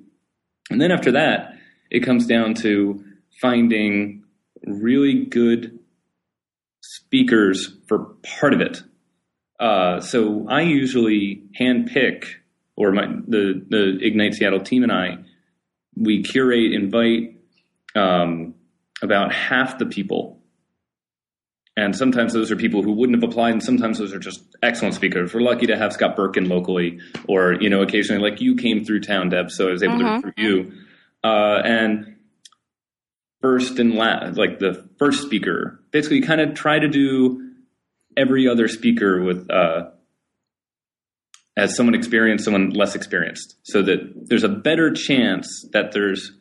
and then after that, it comes down to finding really good speakers for part of it. Uh, so I usually handpick, or my the the Ignite Seattle team and I, we curate, invite um, about half the people, and sometimes those are people who wouldn't have applied, and sometimes those are just excellent speakers. We're lucky to have Scott Berkun locally, or you know, occasionally like you came through town, Deb, so I was able Mhm. to recruit you, uh, and first and last, like the first speaker. Basically, kind of try to do every other speaker with uh, as someone experienced, someone less experienced, so that there's a better chance that there's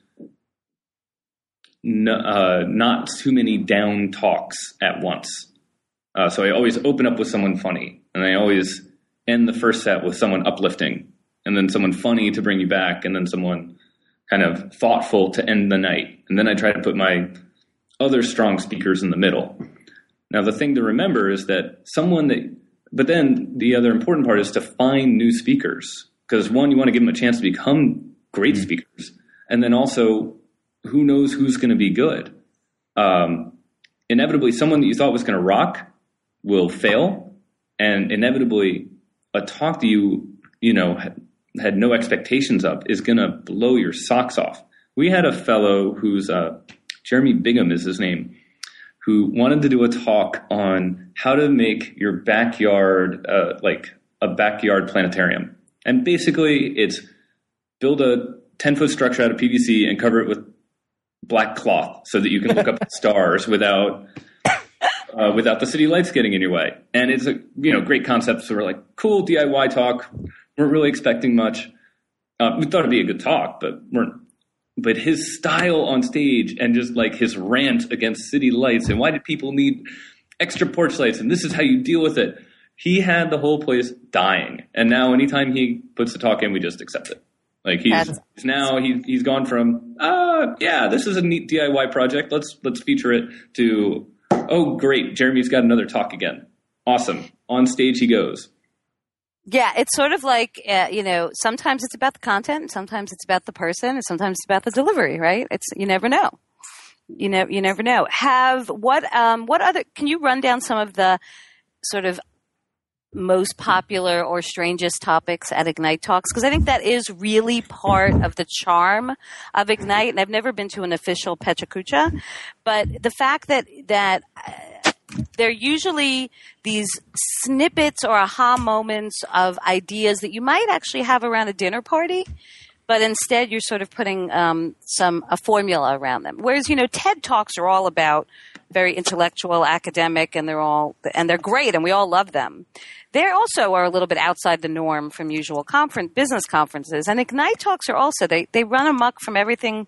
uh, not too many down talks at once. Uh, so I always open up with someone funny, and I always end the first set with someone uplifting, and then someone funny to bring you back, and then someone kind of thoughtful to end the night. And then I try to put my other strong speakers in the middle. Now, the thing to remember is that someone that, but then the other important part is to find new speakers. Because one, you want to give them a chance to become great mm-hmm. speakers. And then also, who knows who's going to be good? Um, inevitably, someone that you thought was going to rock will fail. And inevitably, a talk that you, you know, had no expectations of is going to blow your socks off. We had a fellow who's uh, Jeremy Bingham is his name, who wanted to do a talk on how to make your backyard uh, like a backyard planetarium. And basically, it's build a 10 foot structure out of PVC and cover it with black cloth so that you can look up at stars without uh, without the city lights getting in your way. And it's a you know great concept. So we're like, cool DIY talk weren't really expecting much. Uh, we thought it'd be a good talk, but weren't. But his style on stage and just like his rant against city lights and why did people need extra porch lights and this is how you deal with it. He had the whole place dying, and now anytime he puts the talk in, we just accept it. Like he's, he's now he, he's gone from uh yeah this is a neat DIY project let's let's feature it to oh great Jeremy's got another talk again awesome on stage he goes yeah, it's sort of like uh, you know. Sometimes it's about the content, sometimes it's about the person, and sometimes it's about the delivery. Right? It's you never know. You know, you never know. Have what? Um, what other? Can you run down some of the sort of most popular or strangest topics at Ignite Talks? Because I think that is really part of the charm of Ignite. And I've never been to an official Pecha Kucha, but the fact that that they're usually these snippets or aha moments of ideas that you might actually have around a dinner party but instead you're sort of putting um, some a formula around them. Whereas you know ted talks are all about very intellectual academic and they're all and they're great and we all love them. They also are a little bit outside the norm from usual conference business conferences and ignite talks are also they, they run amok from everything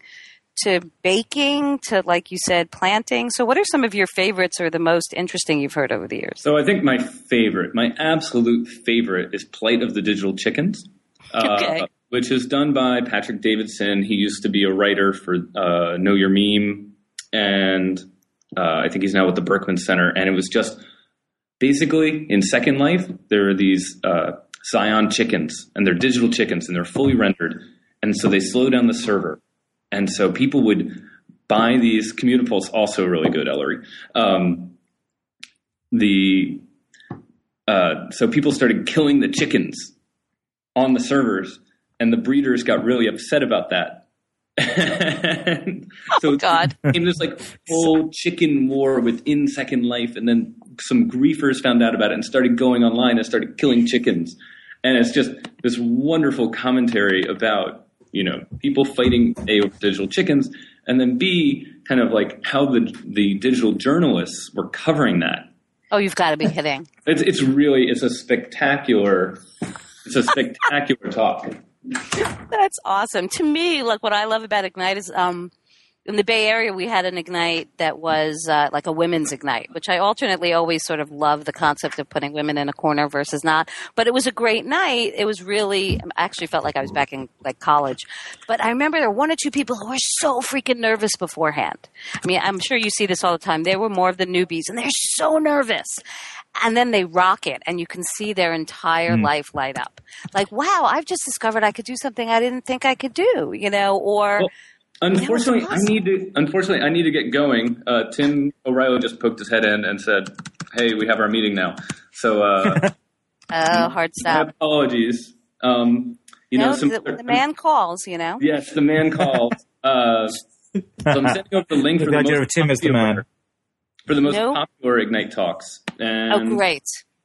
to baking to, like you said, planting. So, what are some of your favorites or the most interesting you've heard over the years? So, I think my favorite, my absolute favorite, is Plight of the Digital Chickens. Uh, okay. Uh, which is done by Patrick Davidson. He used to be a writer for uh, Know Your Meme, and uh, I think he's now with the Berkman Center. And it was just basically in Second Life, there are these uh, Scion chickens, and they're digital chickens, and they're fully rendered. And so they slow down the server and so people would buy these. Commutapulse also really good, Ellery. Um, the uh, so people started killing the chickens on the servers, and the breeders got really upset about that. so oh, God. it was like full chicken war within Second Life, and then some griefers found out about it and started going online and started killing chickens. And it's just this wonderful commentary about you know people fighting a digital chickens, and then b kind of like how the the digital journalists were covering that. Oh, you've got to be kidding! It's it's really it's a spectacular it's a spectacular talk. That's awesome. To me, like what I love about Ignite is um, in the Bay Area, we had an Ignite that was uh, like a women's Ignite, which I alternately always sort of love the concept of putting women in a corner versus not. But it was a great night. It was really, I actually felt like I was back in like college. But I remember there were one or two people who were so freaking nervous beforehand. I mean, I'm sure you see this all the time. They were more of the newbies and they're so nervous and then they rock it and you can see their entire mm. life light up like wow i've just discovered i could do something i didn't think i could do you know or well, Unfortunately, awesome. I need to. Unfortunately, I need to get going. Uh, Tim O'Reilly just poked his head in and said, "Hey, we have our meeting now." So, uh, oh, hard stop. Apologies. Um, you no, know, some, the, the, man calls. You know. Yes, the man calls. uh, so I'm sending over the link the for the, most Tim is the man for the most nope. popular Ignite talks. And oh, great,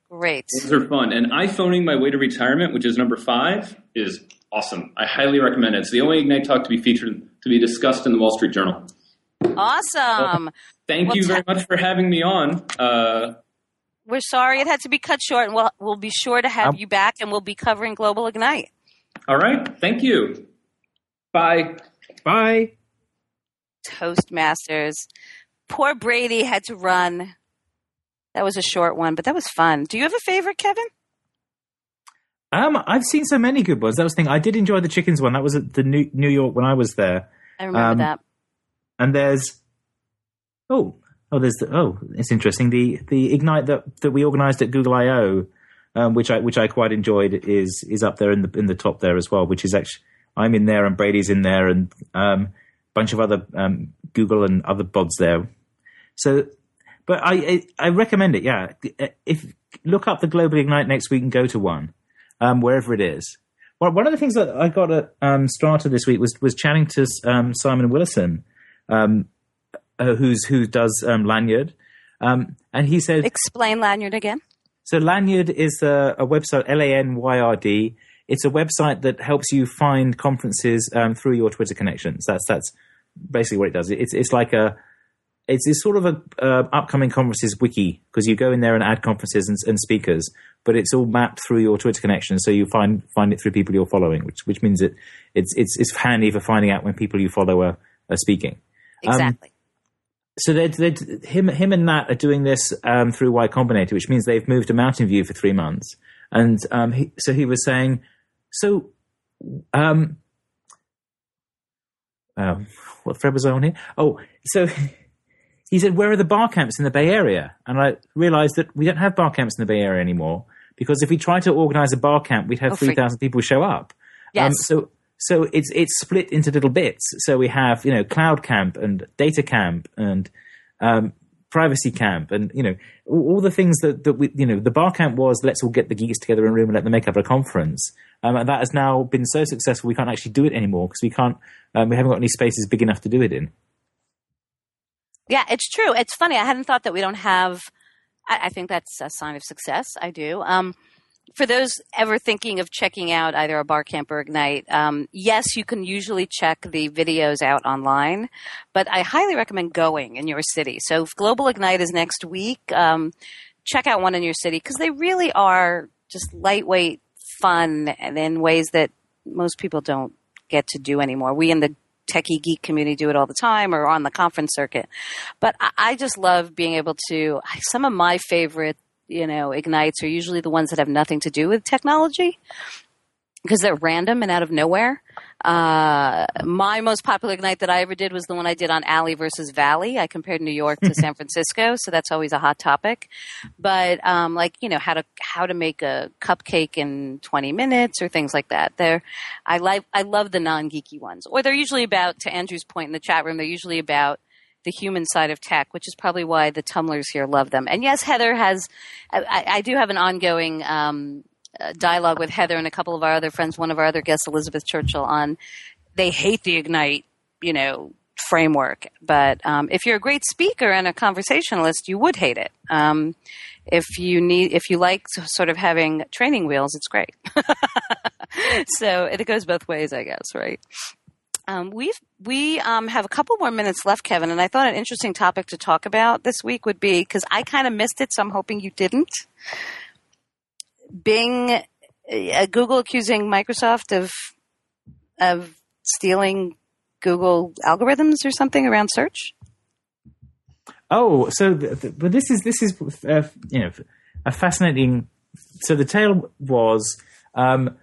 great. Those are fun. And iPhoning my way to retirement, which is number five, is awesome. I highly recommend it. It's the only Ignite talk to be featured to be discussed in the Wall Street Journal. Awesome. Well, thank well, you very much for having me on. Uh, We're sorry it had to be cut short, and we'll, we'll be sure to have um, you back, and we'll be covering Global Ignite. All right. Thank you. Bye. Bye. Toastmasters. Poor Brady had to run. That was a short one, but that was fun. Do you have a favorite, Kevin? Um, I've seen so many good ones. That was the thing. I did enjoy the chickens one. That was at the New, New York when I was there. I remember um, that. And there's oh oh there's the, oh it's interesting the the ignite that that we organised at Google I/O, um, which I which I quite enjoyed is is up there in the in the top there as well. Which is actually I'm in there and Brady's in there and um, a bunch of other um, Google and other bods there. So, but I, I, I recommend it. Yeah, if look up the Global Ignite next week and go to one, um, wherever it is. Well, one of the things that I got at um, Strata this week was was chatting to um, Simon Willison, um, uh, who's who does um, Lanyrd, um, and he said, "Explain Lanyrd again." So Lanyard is a, a website, L A N Y R D. It's a website that helps you find conferences um, through your Twitter connections. That's that's basically what it does. It's it's like a it's, it's sort of a uh, upcoming conferences wiki because you go in there and add conferences and, and, speakers, but it's all mapped through your Twitter connection, so you find find it through people you're following, which which means it it's it's it's handy for finding out when people you follow are, are speaking. Um, exactly. Um, so they're, they're, him him and Nat are doing this um, through Y Combinator, which means they've moved to Mountain View for three months, and um, he, so he was saying, so um, um, what thread was I on here? Oh, so he said, "Where are the bar camps in the Bay Area?" And I realized that we don't have bar camps in the Bay Area anymore because if we tried to organize a bar camp, we'd have oh, three thousand people show up. Yes. Um, so so it's it's split into little bits. So we have you know cloud camp and data camp and um, privacy camp and you know all, all, the things that that we you know the bar camp was let's all get the geeks together in a room and let them make up a conference. Um, and that has now been so successful we can't actually do it anymore because we can't um, we haven't got any spaces big enough to do it in. Yeah, it's true. It's funny. I hadn't thought that we don't have. I, I think that's a sign of success. I do. Um, for those ever thinking of checking out either a bar camp or ignite um, yes you can usually check the videos out online but i highly recommend going in your city so global ignite is next week um, check out one in your city because they really are just lightweight fun and in ways that most people don't get to do anymore we in the techie geek community do it all the time or on the conference circuit. But I, I just love being able to, some of my favorite, you know, ignites are usually the ones that have nothing to do with technology because they're random and out of nowhere. Uh, my most popular ignite that I ever did was the one I did on Alley versus Valley. I compared New York to San Francisco, so that's always a hot topic. But um, like you know how to how to make a cupcake in 20 minutes or things like that. There, I like I love the non geeky ones, or they're usually about to Andrew's point in the chat room. They're usually about the human side of tech, which is probably why the tummlers here love them. And yes, Heather has. I, I do have an ongoing um, uh, dialogue with Heather and a couple of our other friends, one of our other guests, Elizabeth Churchill, on they hate the Ignite, you know, framework. But um, if you're a great speaker and a conversationalist, you would hate it. Um, if you need, if you like sort of having training wheels, it's great. so it goes both ways, I guess, right? Um, we've we um, have a couple more minutes left, Kevin, and I thought an interesting topic to talk about this week would be because I kind of missed it, so I'm hoping you didn't. Bing, uh, Google accusing Microsoft of of stealing Google algorithms or something around search. Oh, so but this is this is uh, you know a fascinating. So the tale was um,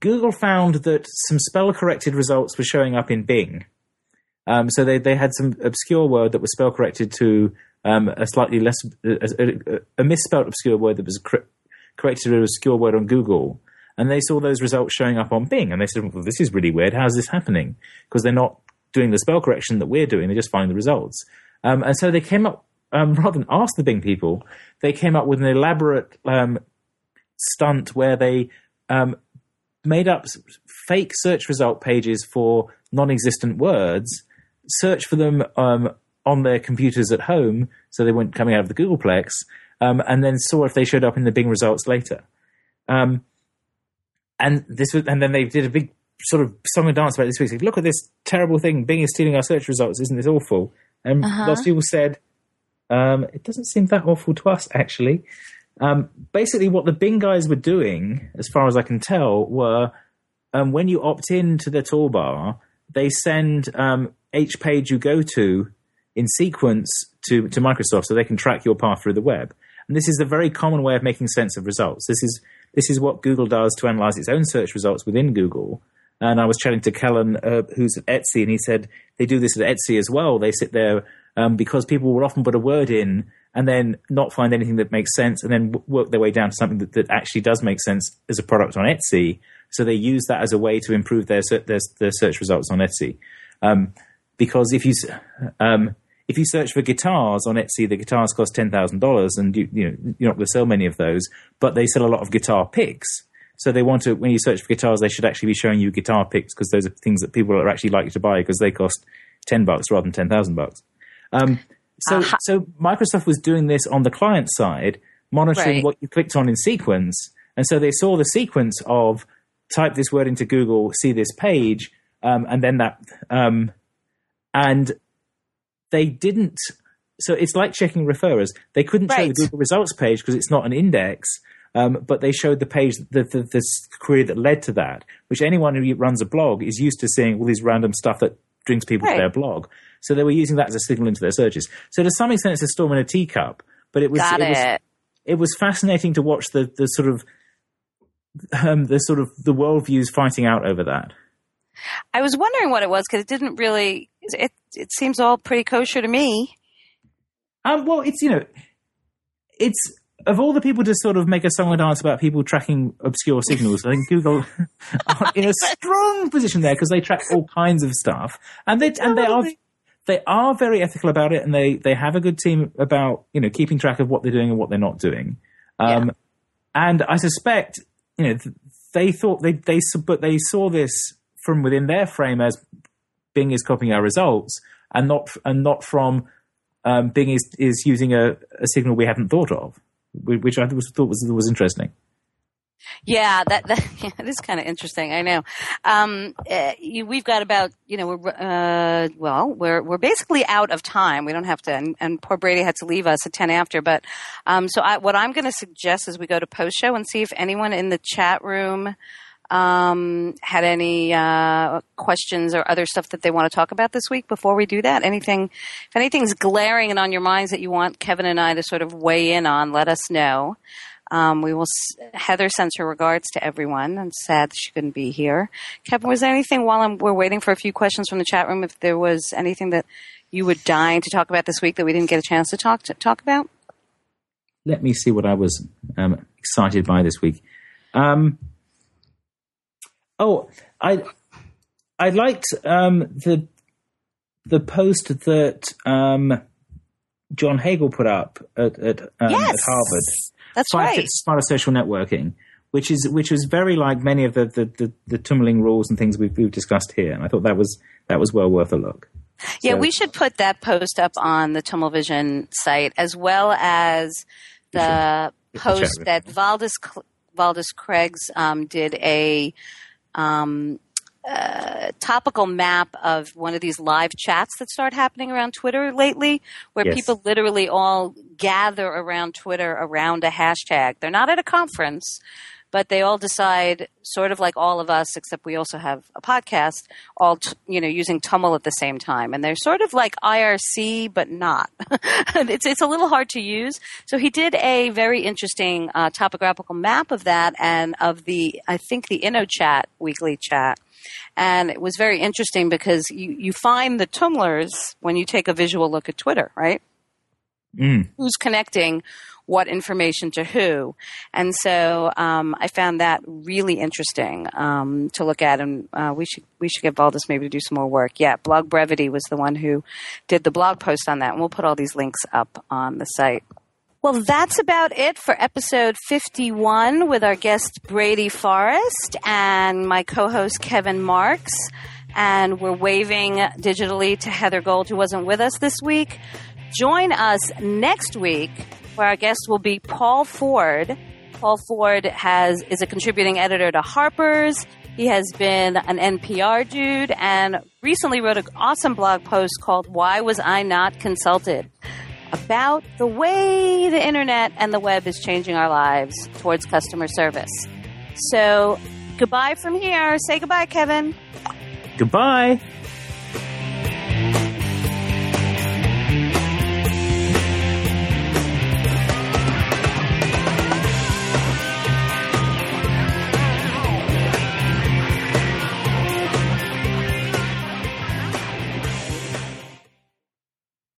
Google found that some spell corrected results were showing up in Bing. Um, so they they had some obscure word that was spell corrected to um, a slightly less a, a, a, misspelled obscure word that was cor- corrected an obscure word on Google, and they saw those results showing up on Bing, and they said, "Well, this is really weird. How's this happening?" Because they're not doing the spell correction that we're doing; they're just finding the results. Um, and so they came up um, rather than ask the Bing people, they came up with an elaborate um, stunt where they um, made up fake search result pages for non-existent words, search for them um, on their computers at home, so they weren't coming out of the Googleplex, um, and then saw if they showed up in the Bing results later. Um, and this was, and then they did a big sort of song and dance about this week. Said, Look at this terrible thing. Bing is stealing our search results. Isn't this awful? And Uh-huh. lots of people said, um, it doesn't seem that awful to us, actually. Um, basically, what the Bing guys were doing, as far as I can tell, were um, when you opt in to the toolbar, they send um, each page you go to in sequence to, to Microsoft so they can track your path through the web. And this is a very common way of making sense of results. This is this is what Google does to analyze its own search results within Google. And I was chatting to Kellan, uh, who's at Etsy, and he said they do this at Etsy as well. They sit there um, because people will often put a word in and then not find anything that makes sense, and then w- work their way down to something that, that actually does make sense as a product on Etsy. So they use that as a way to improve their their, their search results on Etsy. Um, because if you um, if you search for guitars on Etsy, the guitars cost ten thousand dollars, and you, you know you're not going to sell many of those. But they sell a lot of guitar picks, so they want to. When you search for guitars, they should actually be showing you guitar picks because those are things that people are actually likely to buy because they cost ten bucks rather than ten thousand bucks. Um, so, Aha. so Microsoft was doing this on the client side, monitoring Right. what you clicked on in sequence, and so they saw the sequence of type this word into Google, see this page, um, and then that, um, and they didn't. So it's like checking referrers. They couldn't show the Google results page because it's not an index, um, but they showed the page, the, the, the query that led to that, which anyone who runs a blog is used to seeing all these random stuff that brings people Right. to their blog. So they were using that as a signal into their searches. So to some extent, it's a storm in a teacup, but it was Got it was it. it was fascinating to watch the the sort of um, the sort of the worldviews fighting out over that. I was wondering what it was because it didn't really. It it seems all pretty kosher to me. Um, well, it's you know, it's of all the people to sort of make a song and dance about people tracking obscure signals. I think Google are in a strong position there because they track all kinds of stuff, and they and they are they are very ethical about it, and they they have a good team about you know keeping track of what they're doing and what they're not doing. Um, And I suspect you know th- they thought they they but they saw this from within their frame as Bing is copying our results, and not and not from um, Bing is is using a, a signal we hadn't thought of, which I thought was was interesting. Yeah, that that yeah, kind of interesting. I know. Um, uh, you, we've got about you know we're uh, well we're we're basically out of time. We don't have to, and, and poor Brady had to leave us at ten after. But um, so I, what I'm going to suggest is we go to post show and see if anyone in the chat room um, had any uh, questions or other stuff that they want to talk about this week. Before we do that, anything if anything's glaring and on your minds that you want Kevin and I to sort of weigh in on, let us know. Um, we will. s- Heather sends her regards to everyone. I'm sad she couldn't be here. Kevin, was there anything while I'm, we're waiting for a few questions from the chat room? If there was anything that you were dying to talk about this week that we didn't get a chance to talk to talk about? Let me see what I was um, excited by this week. Um, oh, I I liked um, the the post that um, John Hagel put up at at, um, Yes. at Harvard. That's Five right. Smarter Social Networking, which is which was very like many of the the, the, the tummeling rules and things we've, we've discussed here, and I thought that was that was well worth a look. Yeah, So- we should put that post up on the TummelVision site as well as the Get the chat post that Valdis Valdis Krebs um, did a um, uh, topical map of one of these live chats that start happening around Twitter lately, where Yes. people literally all gather around Twitter around a hashtag. They're not at a conference. But they all decide, sort of like all of us, except we also have a podcast, all t- you know, using Tummel at the same time, and they're sort of like IRC, but not. it's it's a little hard to use. So he did a very interesting uh, topographical map of that and of the I think the InnoChat weekly chat, and it was very interesting because you you find the tummlers when you take a visual look at Twitter, right? Mm. who's connecting what information to who. And so um, I found that really interesting um, to look at, and uh, we should we should get Valdis maybe to do some more work. Yeah, Blog Brevity was the one who did the blog post on that, and we'll put all these links up on the site. Well, that's about it for episode 51 with our guest Brady Forrest and my co host Kevin Marks. And we're waving digitally to Heather Gold, who wasn't with us this week. Join us next week, where our guest will be Paul Ford, Paul Ford has is a contributing editor to Harper's. He has been an NPR dude and recently wrote an awesome blog post called Why Was I Not Consulted? about the way the internet and the web is changing our lives towards customer service. So, goodbye from here. Say goodbye, Kevin. Goodbye.